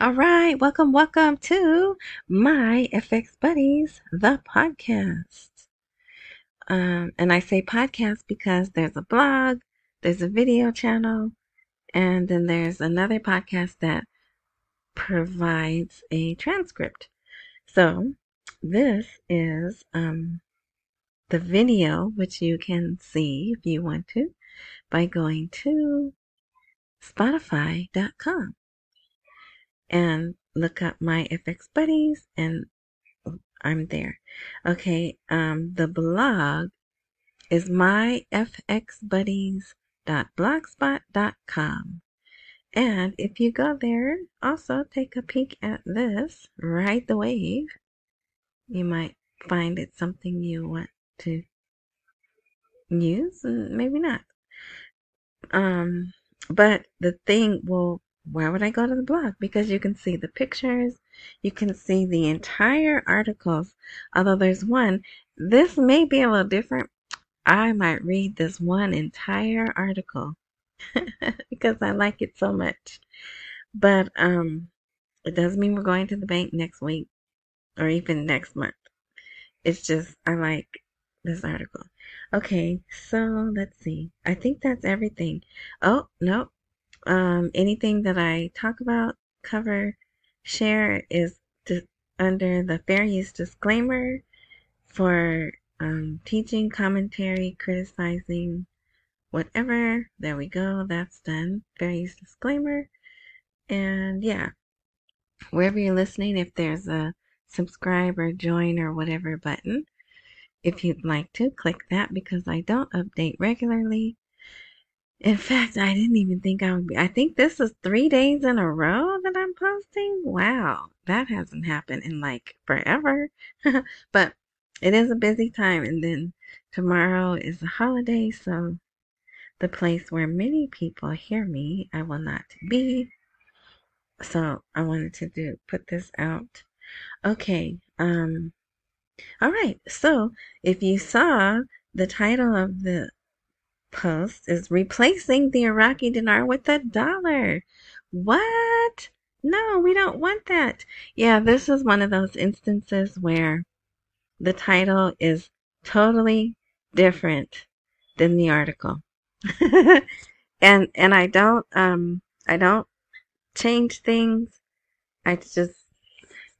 All right, welcome, welcome to my FX Buddies, the podcast. Um, and I say podcast because there's a blog, there's a video channel, and then there's another podcast that provides a transcript. So this is um, the video, which you can see if you want to by going to Spotify.com and look up my FX buddies and I'm there. Okay, um, the blog is myfxbuddies.blogspot.com. And if you go there, also take a peek at this, Ride the Wave. You might find it something you want to use, maybe not. Um, but the thing will why would I go to the blog? Because you can see the pictures, you can see the entire articles. Although there's one, this may be a little different. I might read this one entire article because I like it so much. But um, it doesn't mean we're going to the bank next week or even next month. It's just I like this article. Okay, so let's see. I think that's everything. Oh, no, um, anything that I talk about, cover, share is under the fair use disclaimer for um, teaching, commentary, criticizing, whatever. There we go. That's done. Fair use disclaimer. And yeah, wherever you're listening, if there's a subscribe or join or whatever button, if you'd like to, click that because I don't update regularly. In fact, I didn't even think I would be. I think this is three days in a row that I'm posting. Wow, that hasn't happened in like forever. but it is a busy time, and then tomorrow is a holiday, so the place where many people hear me, I will not be. So I wanted to do put this out. Okay. Um. All right. So if you saw the title of the post is replacing the Iraqi dinar with the dollar. What? No, we don't want that. Yeah, this is one of those instances where the title is totally different than the article. and and I don't um I don't change things. I just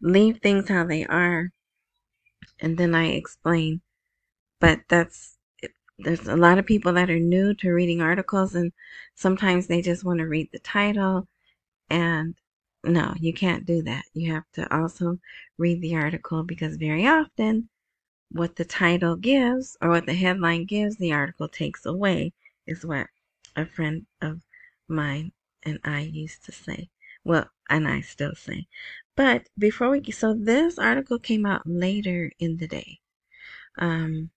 leave things how they are and then I explain. But that's there's a lot of people that are new to reading articles and sometimes they just want to read the title and no, you can't do that. You have to also read the article because very often what the title gives or what the headline gives, the article takes away, is what a friend of mine and I used to say. Well, and I still say. But before we, so this article came out later in the day. Um,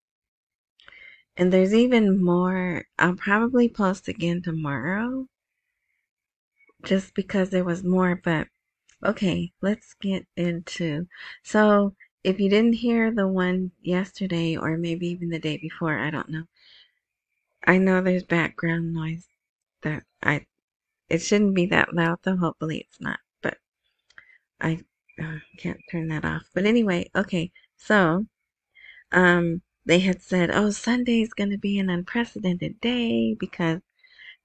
and there's even more. I'll probably post again tomorrow. Just because there was more, but okay, let's get into. So, if you didn't hear the one yesterday or maybe even the day before, I don't know. I know there's background noise that I it shouldn't be that loud though. Hopefully it's not, but I uh, can't turn that off. But anyway, okay. So, um they had said, oh, Sunday is going to be an unprecedented day because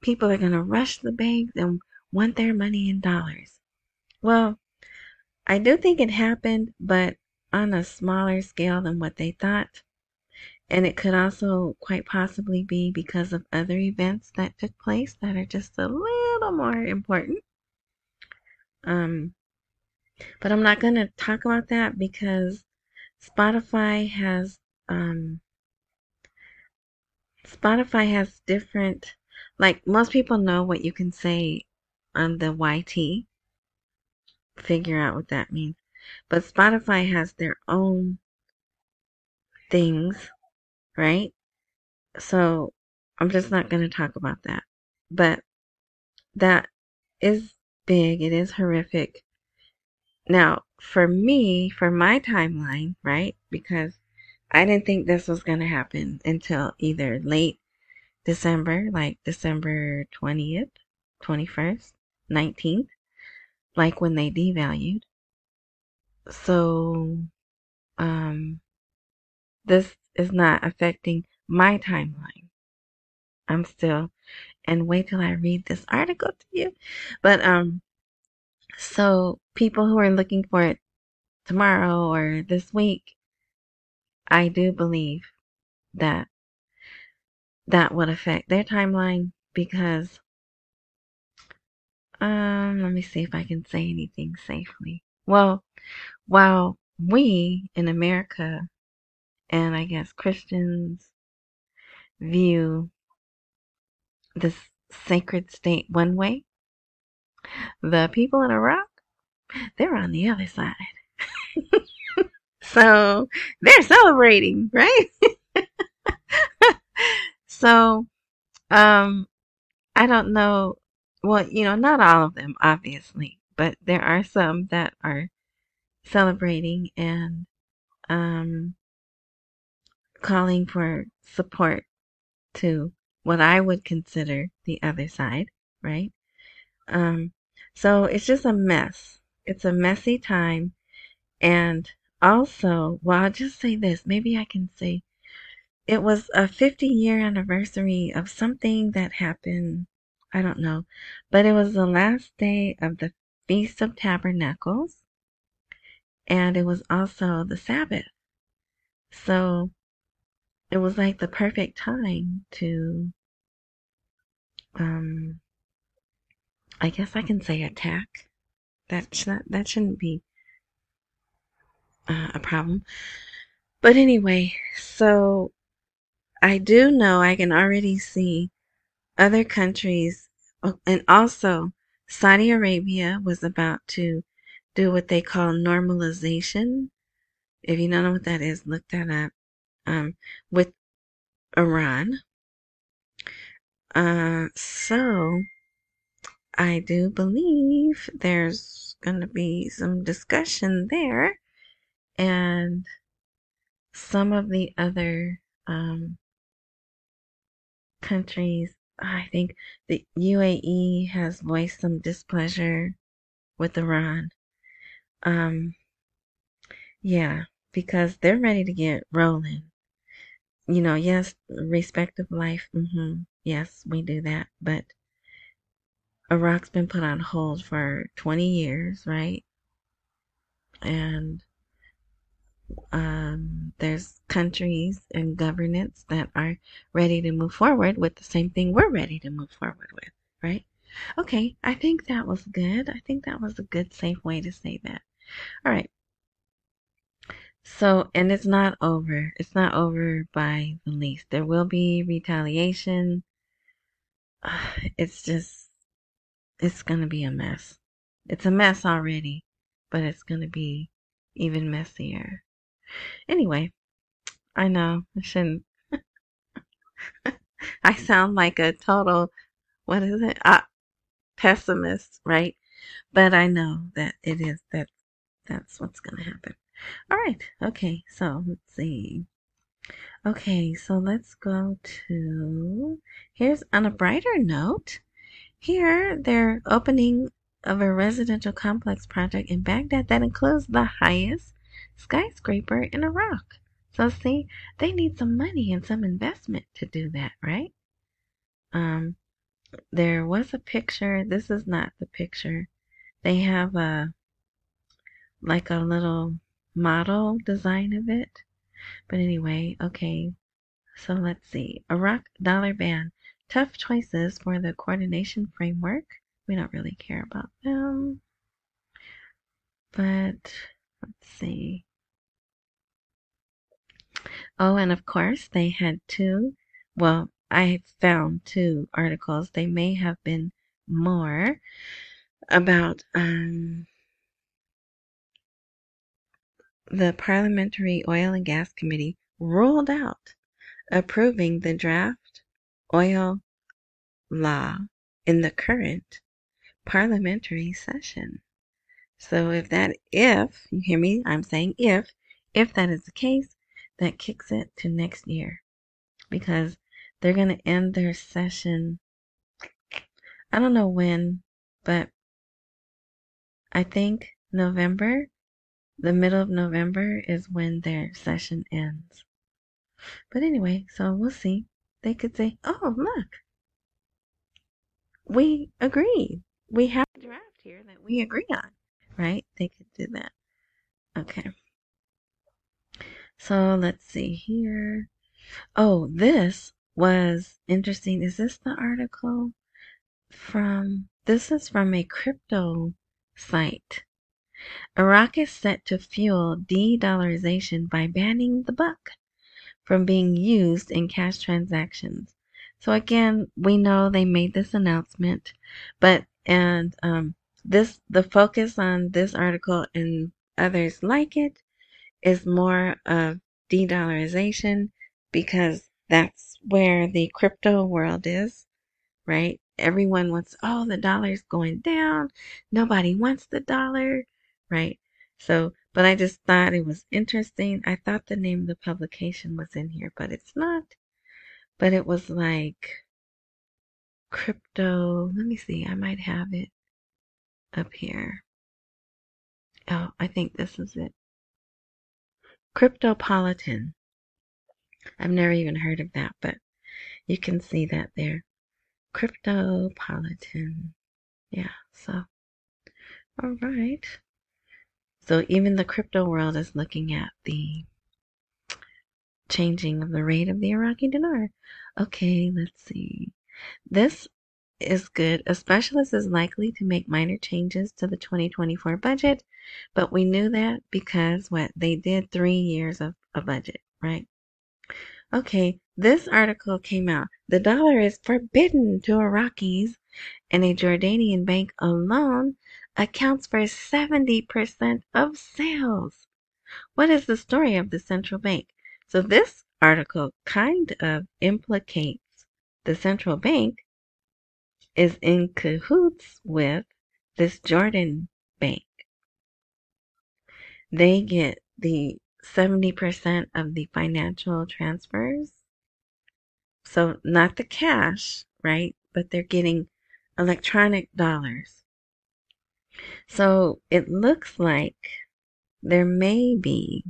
people are going to rush the banks and want their money in dollars. Well, I do think it happened, but on a smaller scale than what they thought. And it could also quite possibly be because of other events that took place that are just a little more important. Um, but I'm not going to talk about that because Spotify has um, Spotify has different, like most people know what you can say on the YT. Figure out what that means. But Spotify has their own things, right? So I'm just not going to talk about that. But that is big. It is horrific. Now, for me, for my timeline, right? Because I didn't think this was going to happen until either late December, like December 20th, 21st, 19th. like when they devalued. So, um, this is not affecting my timeline. I'm still, and wait till I read this article to you. But, um, so people who are looking for it tomorrow or this week, I do believe that that would affect their timeline because um let me see if I can say anything safely. Well, while we in America and I guess Christians view this sacred state one way, the people in Iraq, they're on the other side. so they're celebrating, right? so, um, I don't know. Well, you know, not all of them, obviously, but there are some that are celebrating and, um, calling for support to what I would consider the other side, right? Um, so it's just a mess. It's a messy time. And also, well, I'll just say this. Maybe I can say it was a 50 year anniversary of something that happened. I don't know. But it was the last day of the Feast of Tabernacles. And it was also the Sabbath. So it was like the perfect time to, um, I guess I can say attack. That, sh- that shouldn't be uh, a problem. But anyway, so I do know I can already see other countries, oh, and also Saudi Arabia was about to do what they call normalization. If you don't know what that is, look that up. Um, with Iran. Uh, so I do believe there's going to be some discussion there and some of the other um, countries, I think the UAE has voiced some displeasure with Iran. Um, yeah, because they're ready to get rolling. You know, yes, respect of life. Mm-hmm. Yes, we do that, but Iraq's been put on hold for 20 years, right? And um, there's countries and governments that are ready to move forward with the same thing we're ready to move forward with, right? Okay, I think that was good. I think that was a good, safe way to say that. All right. So, and it's not over. It's not over by the least. There will be retaliation. It's just, it's going to be a mess. It's a mess already, but it's going to be even messier. Anyway, I know I shouldn't. I sound like a total, what is it? Uh, pessimist, right? But I know that it is that that's what's going to happen. All right. Okay. So let's see. Okay. So let's go to here's on a brighter note. Here they're opening of a residential complex project in Baghdad that includes the highest skyscraper in Iraq. So see, they need some money and some investment to do that, right? Um, there was a picture. This is not the picture. They have a like a little model design of it. But anyway, okay. So let's see. Iraq dollar ban. Tough choices for the coordination framework. We don't really care about them. But let's see. Oh, and of course, they had two. Well, I found two articles. They may have been more about um, the Parliamentary Oil and Gas Committee ruled out approving the draft oil law in the current parliamentary session. So if that, if, you hear me, I'm saying if, if that is the case, that kicks it to next year because they're going to end their session. I don't know when, but I think November, the middle of November is when their session ends. But anyway, so we'll see. They could say, oh, look, we agree. We have a draft here that we agree on, right? They could do that. Okay. So let's see here. Oh, this was interesting. Is this the article from? This is from a crypto site. Iraq is set to fuel de-dollarization by banning the buck from being used in cash transactions. So again, we know they made this announcement, but and um, this the focus on this article and others like it is more of de-dollarization because that's where the crypto world is, right? Everyone wants, oh, the dollar's going down. Nobody wants the dollar, right? So, but I just thought it was interesting. I thought the name of the publication was in here, but it's not. But it was like crypto. Let me see. I might have it up here. Oh, I think this is it. Cryptopolitan. I've never even heard of that, but you can see that there. Cryptopolitan. Yeah, so. All right. So even the crypto world is looking at the changing of the rate of the Iraqi dinar. Okay, let's see. This is good. A specialist is likely to make minor changes to the 2024 budget, but we knew that because what they did three years of a budget, right? Okay, this article came out. The dollar is forbidden to Iraqis, and a Jordanian bank alone accounts for 70% of sales. What is the story of the central bank? So this article kind of implicates the central bank is in cahoots with this Jordan bank. They get the 70% of the financial transfers. So not the cash, right? But they're getting electronic dollars. So it looks like there may be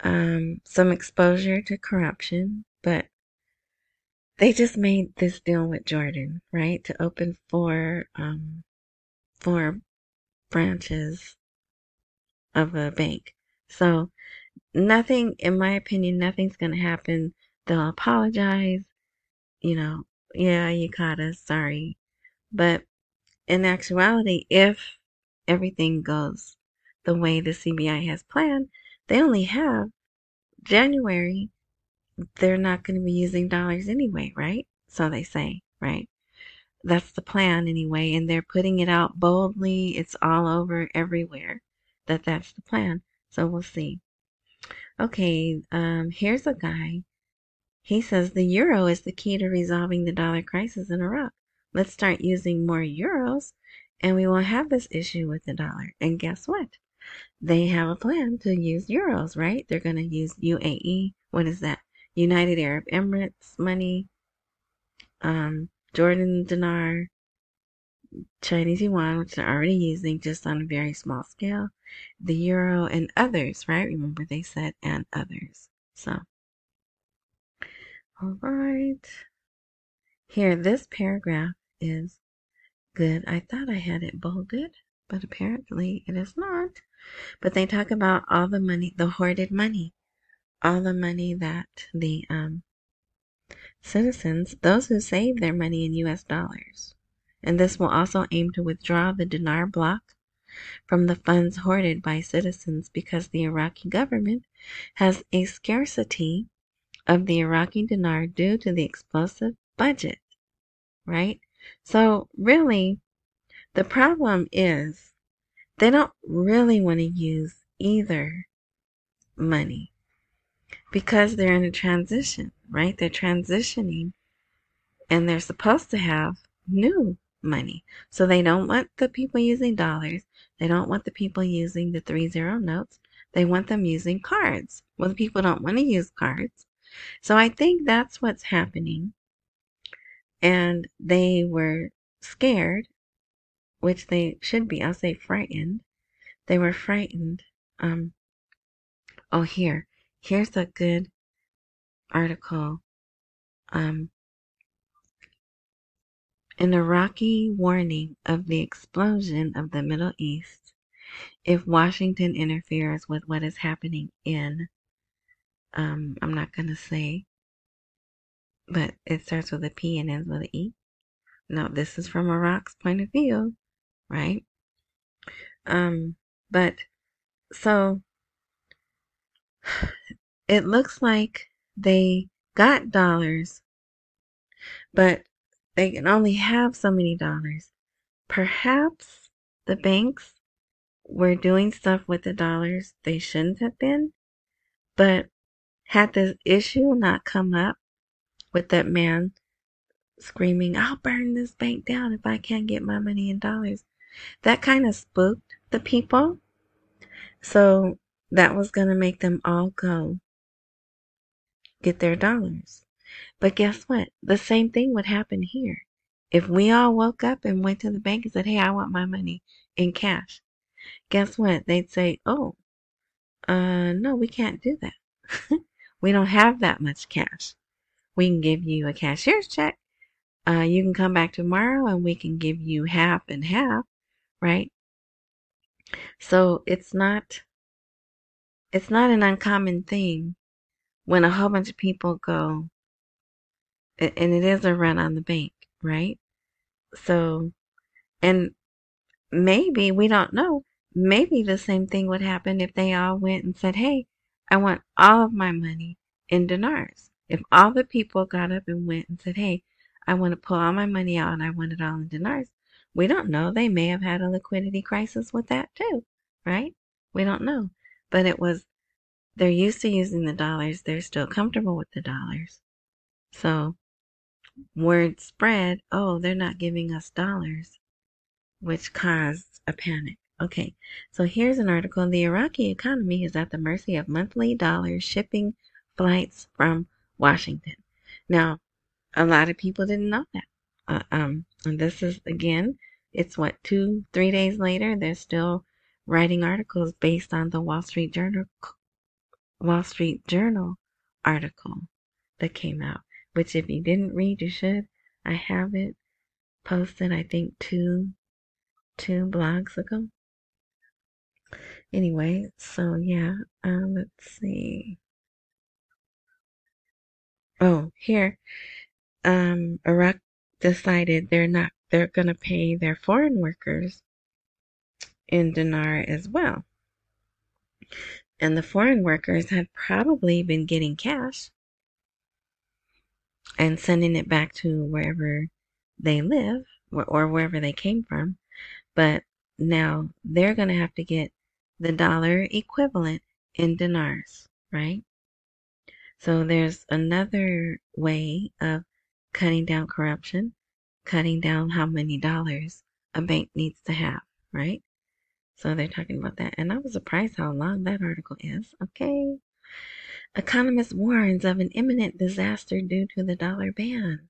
um, some exposure to corruption, but they just made this deal with Jordan, right? To open four, um, four branches of a bank. So nothing, in my opinion, nothing's going to happen. They'll apologize. You know, yeah, you caught us. Sorry. But in actuality, if everything goes the way the CBI has planned, they only have January they're not going to be using dollars anyway, right? So they say, right? That's the plan anyway, and they're putting it out boldly. It's all over everywhere that that's the plan. So we'll see. Okay, um, here's a guy. He says the euro is the key to resolving the dollar crisis in Iraq. Let's start using more euros, and we won't have this issue with the dollar. And guess what? They have a plan to use euros, right? They're going to use UAE. What is that? United Arab Emirates money, um, Jordan dinar, Chinese yuan, which they're already using just on a very small scale, the euro, and others, right? Remember they said and others. So, all right. Here, this paragraph is good. I thought I had it bolded, but apparently it is not. But they talk about all the money, the hoarded money all the money that the um, citizens, those who save their money in US dollars, and this will also aim to withdraw the dinar block from the funds hoarded by citizens because the Iraqi government has a scarcity of the Iraqi dinar due to the explosive budget, right? So, really, the problem is they don't really want to use either money because they're in a transition, right? They're transitioning and they're supposed to have new money. So they don't want the people using dollars. They don't want the people using the three zero notes. They want them using cards. Well, the people don't want to use cards. So I think that's what's happening. And they were scared which they should be, I'll say frightened. They were frightened. Um, oh, here, here's a good article. Um, an Iraqi warning of the explosion of the Middle East if Washington interferes with what is happening in, um, I'm not going to say, but it starts with a P and ends with an E. No, this is from Iraq's point of view, right? Um, but so it looks like they got dollars, but they can only have so many dollars. Perhaps the banks were doing stuff with the dollars they shouldn't have been, but had this issue not come up with that man screaming, I'll burn this bank down if I can't get my money in dollars, that kind of spooked the people. So that was going to make them all go get their dollars. But guess what? The same thing would happen here. If we all woke up and went to the bank and said, Hey, I want my money in cash, guess what? They'd say, Oh, uh, no, we can't do that. we don't have that much cash. We can give you a cashier's check. Uh, you can come back tomorrow and we can give you half and half, right? So it's not, it's not an uncommon thing when a whole bunch of people go, and it is a run on the bank, right? So, and maybe we don't know. Maybe the same thing would happen if they all went and said, Hey, I want all of my money in dinars. If all the people got up and went and said, Hey, I want to pull all my money out and I want it all in dinars, we don't know. They may have had a liquidity crisis with that too, right? We don't know. But it was, they're used to using the dollars. They're still comfortable with the dollars. So word spread, oh, they're not giving us dollars, which caused a panic. Okay, so here's an article. The Iraqi economy is at the mercy of monthly dollar shipping flights from Washington. Now, a lot of people didn't know that. Uh, um, and this is again, it's what two, three days later, they're still writing articles based on the Wall Street Journal, Wall Street Journal article that came out which if you didn't read, you should. I have it posted, I think, two, two blogs ago. Anyway, so yeah, um, let's see. Oh, here, um, Iraq decided they're not, they're gonna pay their foreign workers in dinar as well. And the foreign workers had probably been getting cash and sending it back to wherever they live or wherever they came from. But now they're going to have to get the dollar equivalent in dinars, right? So there's another way of cutting down corruption, cutting down how many dollars a bank needs to have, right? So they're talking about that. And I was surprised how long that article is. Okay. Economist warns of an imminent disaster due to the dollar ban.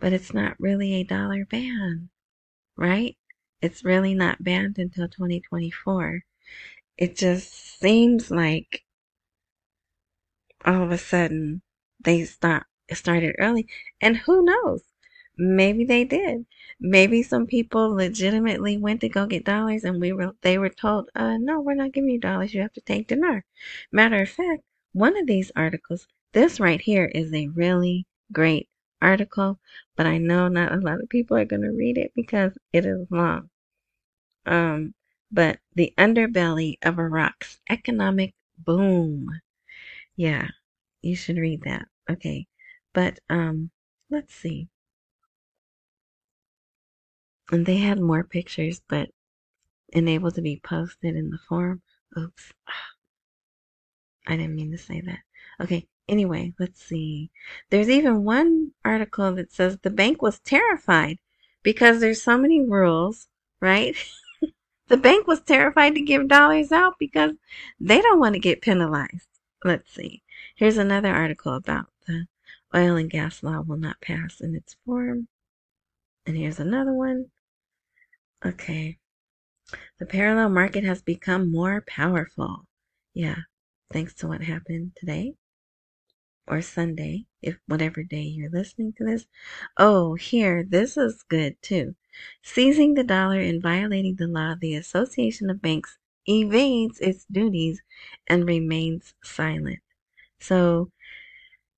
But it's not really a dollar ban, right? It's really not banned until 2024. It just seems like all of a sudden they stop, It started early. And who knows? Maybe they did. Maybe some people legitimately went to go get dollars and we were they were told, uh no, we're not giving you dollars, you have to take dinar. Matter of fact, one of these articles, this right here is a really great article, but I know not a lot of people are going to read it because it is long. Um, but the underbelly of Iraq's economic boom. Yeah, you should read that. Okay. But um let's see. And they had more pictures, but unable to be posted in the forum. Oops. I didn't mean to say that. Okay, anyway, let's see. There's even one article that says the bank was terrified because there's so many rules, right? the bank was terrified to give dollars out because they don't want to get penalized. Let's see. Here's another article about the oil and gas law will not pass in its form. And here's another one. Okay. The parallel market has become more powerful. Yeah, thanks to what happened today or Sunday, if whatever day you're listening to this. Oh, here, this is good too. Seizing the dollar and violating the law, the Association of Banks evades its duties and remains silent. So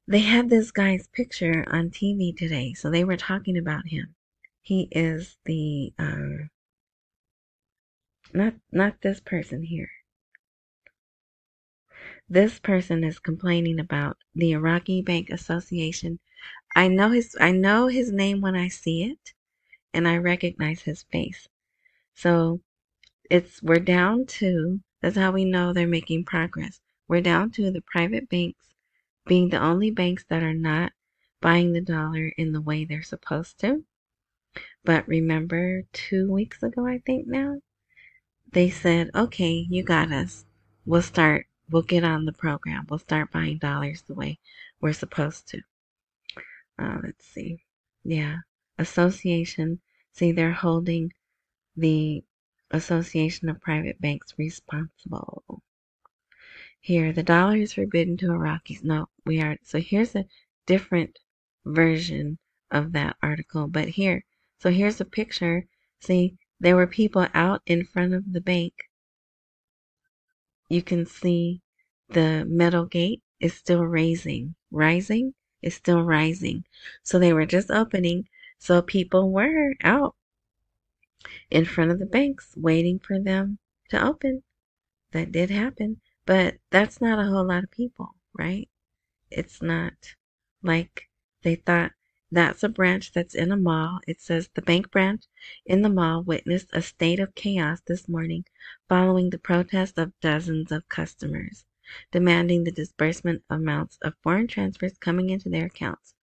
they had this guy's picture on TV today, so they were talking about him. He is the uh, not not this person here. This person is complaining about the Iraqi Bank Association. I know his I know his name when I see it and I recognize his face. So it's we're down to that's how we know they're making progress. We're down to the private banks being the only banks that are not buying the dollar in the way they're supposed to. But remember 2 weeks ago I think now they said, okay, you got us. We'll start, we'll get on the program. We'll start buying dollars the way we're supposed to. Uh, let's see. Yeah. Association. See, they're holding the Association of Private Banks responsible. Here, the dollar is forbidden to Iraqis. No, we are. So here's a different version of that article. But here, so here's a picture. See, there were people out in front of the bank. You can see the metal gate is still raising, rising is still rising. So they were just opening. So people were out in front of the banks waiting for them to open. That did happen. But that's not a whole lot of people, right? It's not like they thought that's a branch that's in a mall. It says the bank branch in the mall witnessed a state of chaos this morning following the protest of dozens of customers demanding the disbursement of amounts of foreign transfers coming into their accounts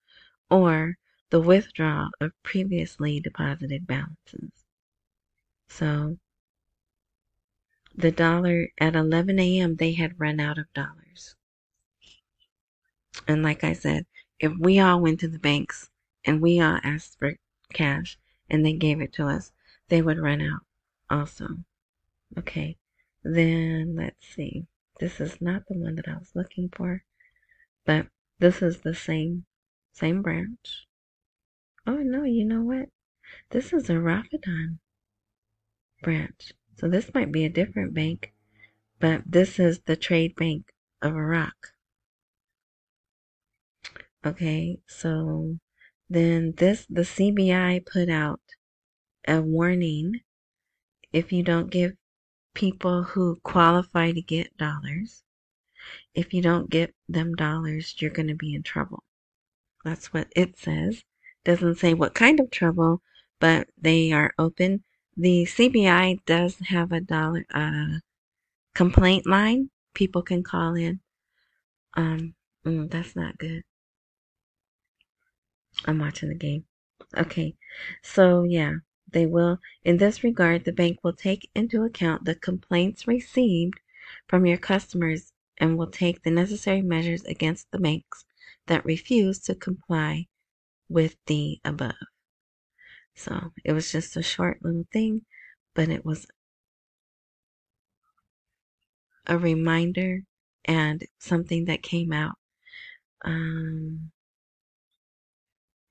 or the withdrawal of previously deposited balances. So the dollar at 11 a.m. they had run out of dollars. And like I said, if we all went to the banks and we all asked for cash and they gave it to us, they would run out also. Okay, then let's see. This is not the one that I was looking for, but this is the same same branch. Oh no, you know what? This is a Rafidain branch. So this might be a different bank, but this is the Trade Bank of Iraq. Okay, so then this the CBI put out a warning. If you don't give people who qualify to get dollars if you don't get them dollars you're going to be in trouble. That's what it says. Doesn't say what kind of trouble but they are open. The CBI does have a dollar uh, complaint line. People can call in. Um mm, that's not good I'm watching the game. Okay, so yeah, they will. In this regard, the bank will take into account the complaints received from your customers and will take the necessary measures against the banks that refuse to comply with the above. So it was just a short little thing, but it was a reminder and something that came out. Um,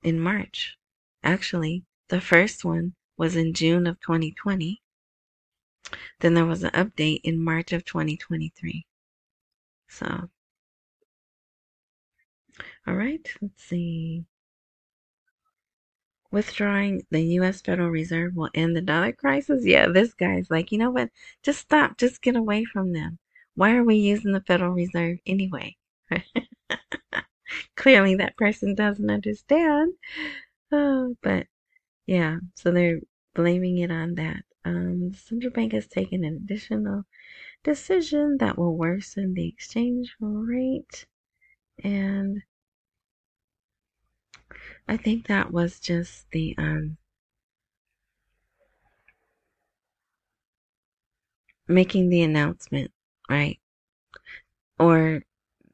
in March. Actually, the first one was in June of 2020. Then there was an update in March of 2023. So, all right, let's see. Withdrawing the U.S. Federal Reserve will end the dollar crisis. Yeah, this guy's like, you know what? Just stop. Just get away from them. Why are we using the Federal Reserve anyway? clearly that person doesn't understand. Oh, but yeah, so they're blaming it on that. Um, the central bank has taken an additional decision that will worsen the exchange rate. And I think that was just the um, making the announcement, right? Or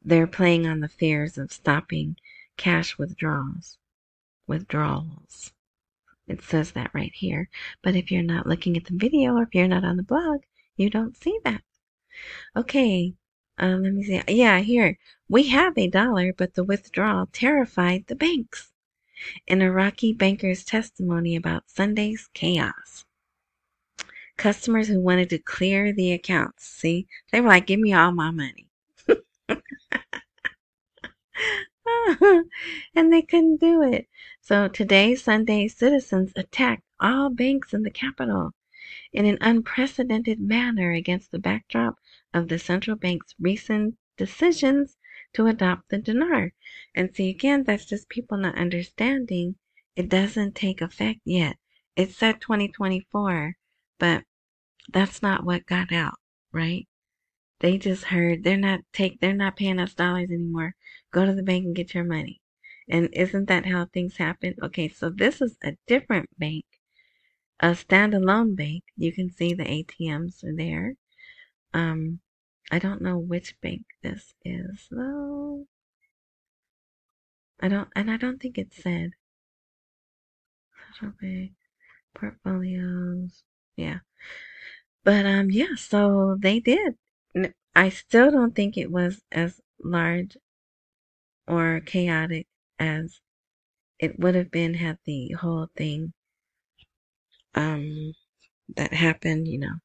they're playing on the fears of stopping cash withdrawals. Withdrawals. It says that right here. But if you're not looking at the video or if you're not on the blog, you don't see that. Okay, uh, let me see. Yeah, here. We have a dollar, but the withdrawal terrified the banks. An Iraqi banker's testimony about Sunday's chaos. Customers who wanted to clear the accounts, see, they were like, give me all my money. and they couldn't do it. So today, Sunday, citizens attacked all banks in the capital in an unprecedented manner against the backdrop of the central bank's recent decisions to adopt the dinar. And see, again, that's just people not understanding it doesn't take effect yet. It said 2024, but that's not what got out, right? They just heard they're not take they're not paying us dollars anymore. Go to the bank and get your money. And isn't that how things happen? Okay, so this is a different bank, a standalone bank. You can see the ATMs are there. Um, I don't know which bank this is though. I don't, and I don't think it said. Central portfolios. Yeah. But um yeah, so they did. I still don't think it was as large or chaotic as it would have been had the whole thing um that happened, you know,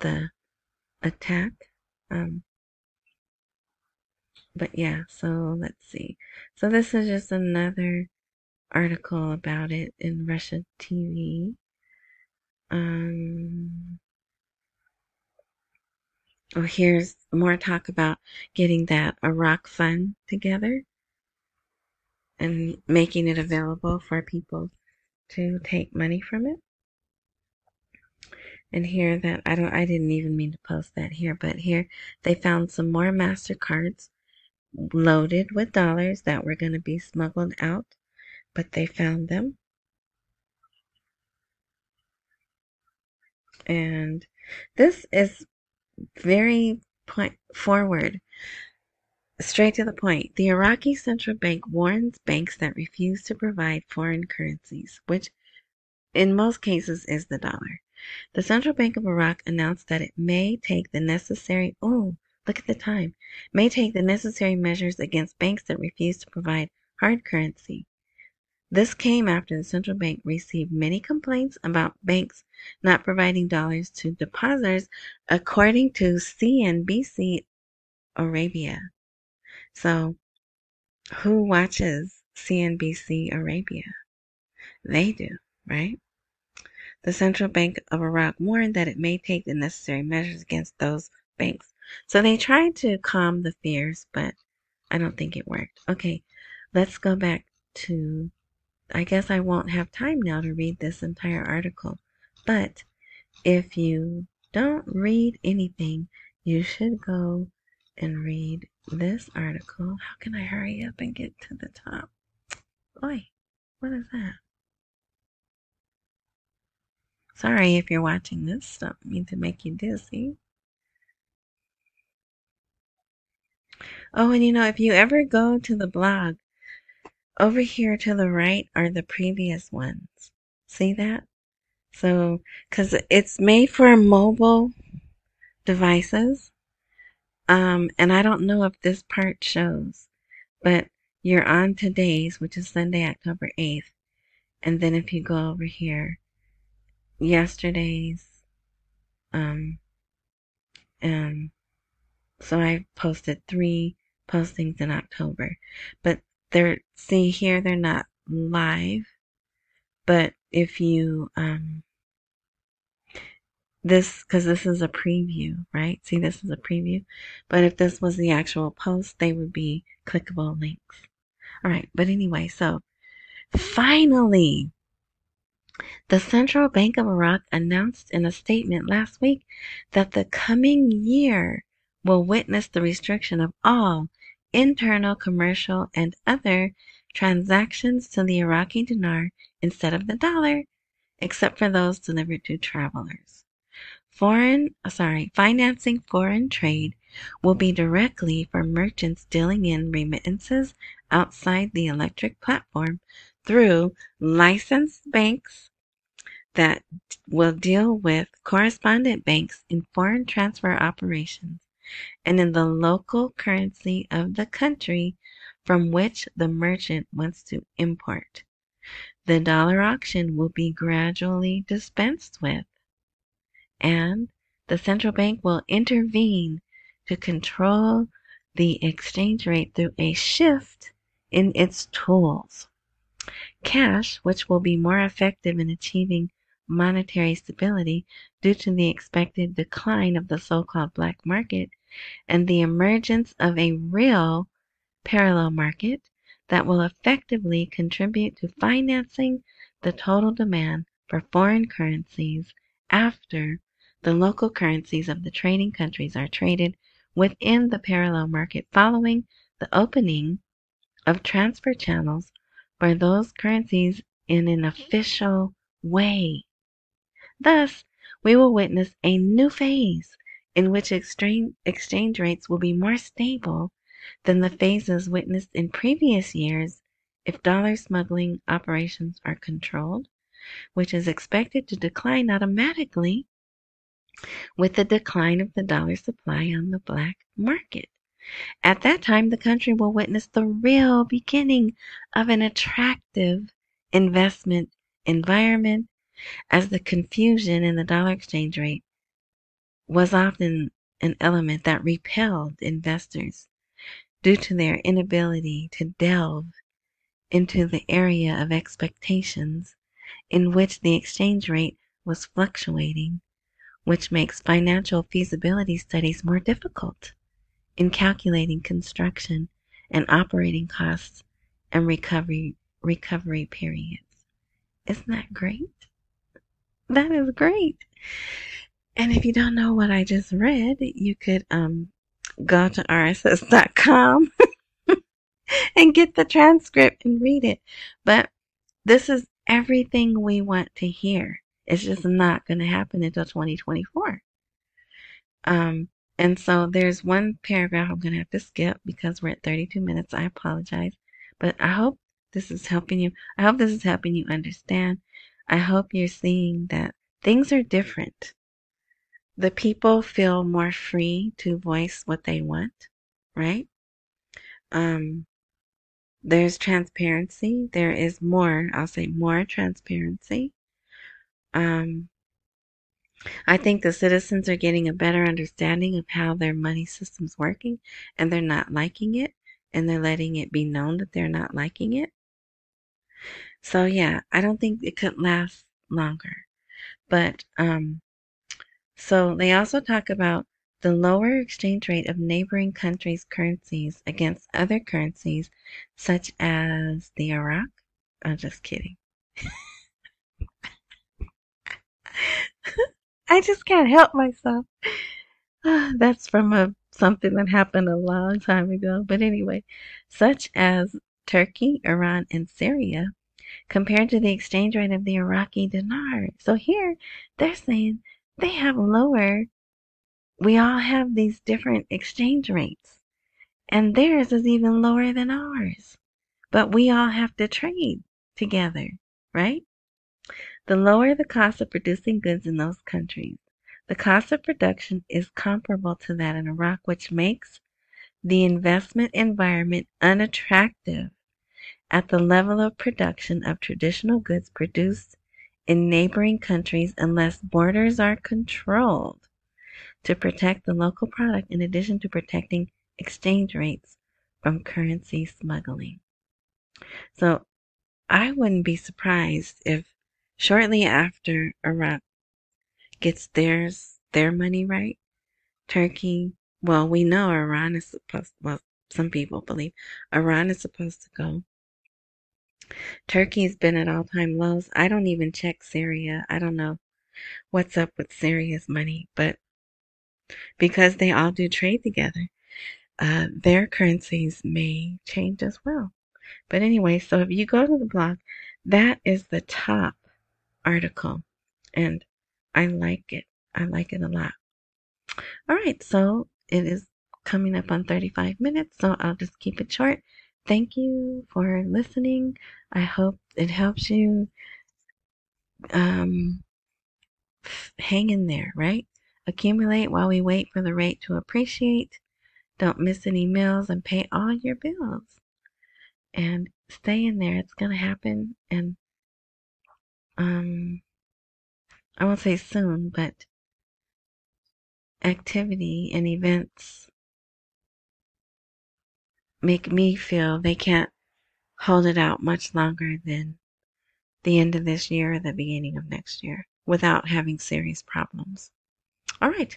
the attack. Um but yeah, so let's see. So this is just another article about it in Russia TV. Um Oh, here's more talk about getting that Iraq fund together and making it available for people to take money from it. And here that I don't I didn't even mean to post that here, but here they found some more MasterCards loaded with dollars that were going to be smuggled out, but they found them. And this is very point forward, straight to the point. The Iraqi central bank warns banks that refuse to provide foreign currencies, which in most cases is the dollar. The Central Bank of Iraq announced that it may take the necessary oh, look at the time. May take the necessary measures against banks that refuse to provide hard currency. This came after the central bank received many complaints about banks not providing dollars to depositors, according to CNBC Arabia. So, who watches CNBC Arabia? They do, right? The Central Bank of Iraq warned that it may take the necessary measures against those banks. So they tried to calm the fears, but I don't think it worked. Okay, let's go back to I guess I won't have time now to read this entire article. But if you don't read anything, you should go and read this article. How can I hurry up and get to the top? Oi, what is that? Sorry if you're watching this. Don't mean to make you dizzy. Oh, and you know, if you ever go to the blog, over here to the right are the previous ones. See that? So, cause it's made for mobile devices. Um, and I don't know if this part shows, but you're on today's, which is Sunday, October 8th. And then if you go over here, yesterday's, um, um, so I posted three postings in October, but they're see here they're not live but if you um this because this is a preview right? See this is a preview. But if this was the actual post they would be clickable links. All right but anyway so finally the Central Bank of Iraq announced in a statement last week that the coming year will witness the restriction of all internal, commercial, and other transactions to the Iraqi dinar instead of the dollar, except for those delivered to travelers. Foreign, uh, sorry, financing foreign trade will be directly for merchants dealing in remittances outside the electric platform through licensed banks that will deal with correspondent banks in foreign transfer operations and in the local currency of the country from which the merchant wants to import. The dollar auction will be gradually dispensed with, and the central bank will intervene to control the exchange rate through a shift in its tools. Cash, which will be more effective in achieving monetary stability due to the expected decline of the so called black market and the emergence of a real parallel market that will effectively contribute to financing the total demand for foreign currencies after the local currencies of the trading countries are traded within the parallel market following the opening of transfer channels for those currencies in an official way. Thus, we will witness a new phase in which exchange rates will be more stable than the phases witnessed in previous years if dollar smuggling operations are controlled, which is expected to decline automatically with the decline of the dollar supply on the black market. At that time, the country will witness the real beginning of an attractive investment environment as the confusion in the dollar exchange rate was often an element that repelled investors due to their inability to delve into the area of expectations in which the exchange rate was fluctuating, which makes financial feasibility studies more difficult in calculating construction and operating costs and recovery recovery periods. Isn't that great? That is great. And if you don't know what I just read, you could um, go to rss.com and get the transcript and read it. But this is everything we want to hear. It's just not going to happen until 2024. Um, and so there's one paragraph I'm going to have to skip because we're at 32 minutes. I apologize. But I hope this is helping you. I hope this is helping you understand I hope you're seeing that things are different. The people feel more free to voice what they want, right? Um, there's transparency. There is more, I'll say more transparency. Um, I think the citizens are getting a better understanding of how their money system's working and they're not liking it and they're letting it be known that they're not liking it. So yeah, I don't think it could last longer. But um, so they also talk about the lower exchange rate of neighboring countries' currencies against other currencies, such as the Iraq. I'm just kidding. I just can't help myself. That's from a something that happened a long time ago. But anyway, such as Turkey, Iran, and Syria compared to the exchange rate of the Iraqi dinar. So here they're saying they have lower, we all have these different exchange rates, and theirs is even lower than ours. But we all have to trade together, right? The lower the cost of producing goods in those countries, the cost of production is comparable to that in Iraq, which makes the investment environment unattractive at the level of production of traditional goods produced in neighboring countries unless borders are controlled to protect the local product in addition to protecting exchange rates from currency smuggling. So I wouldn't be surprised if shortly after Iraq gets theirs their money right, Turkey, well, we know Iran is supposed well, some people believe Iran is supposed to go. Turkey's been at all time lows. I don't even check Syria. I don't know what's up with Syria's money, but because they all do trade together, uh, their currencies may change as well. But anyway, so if you go to the blog, that is the top article, and I like it. I like it a lot. All right, so it is coming up on 35 minutes, so I'll just keep it short. Thank you for listening. I hope it helps you um, hang in there, right? Accumulate while we wait for the rate to appreciate. Don't miss any meals and pay all your bills. And stay in there. It's going to happen. And um, I won't say soon, but activity and events make me feel they can't hold it out much longer than the end of this year or the beginning of next year without having serious problems. All right.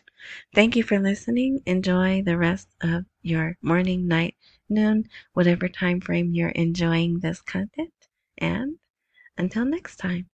Thank you for listening. Enjoy the rest of your morning, night, noon, whatever time frame you're enjoying this content. And until next time.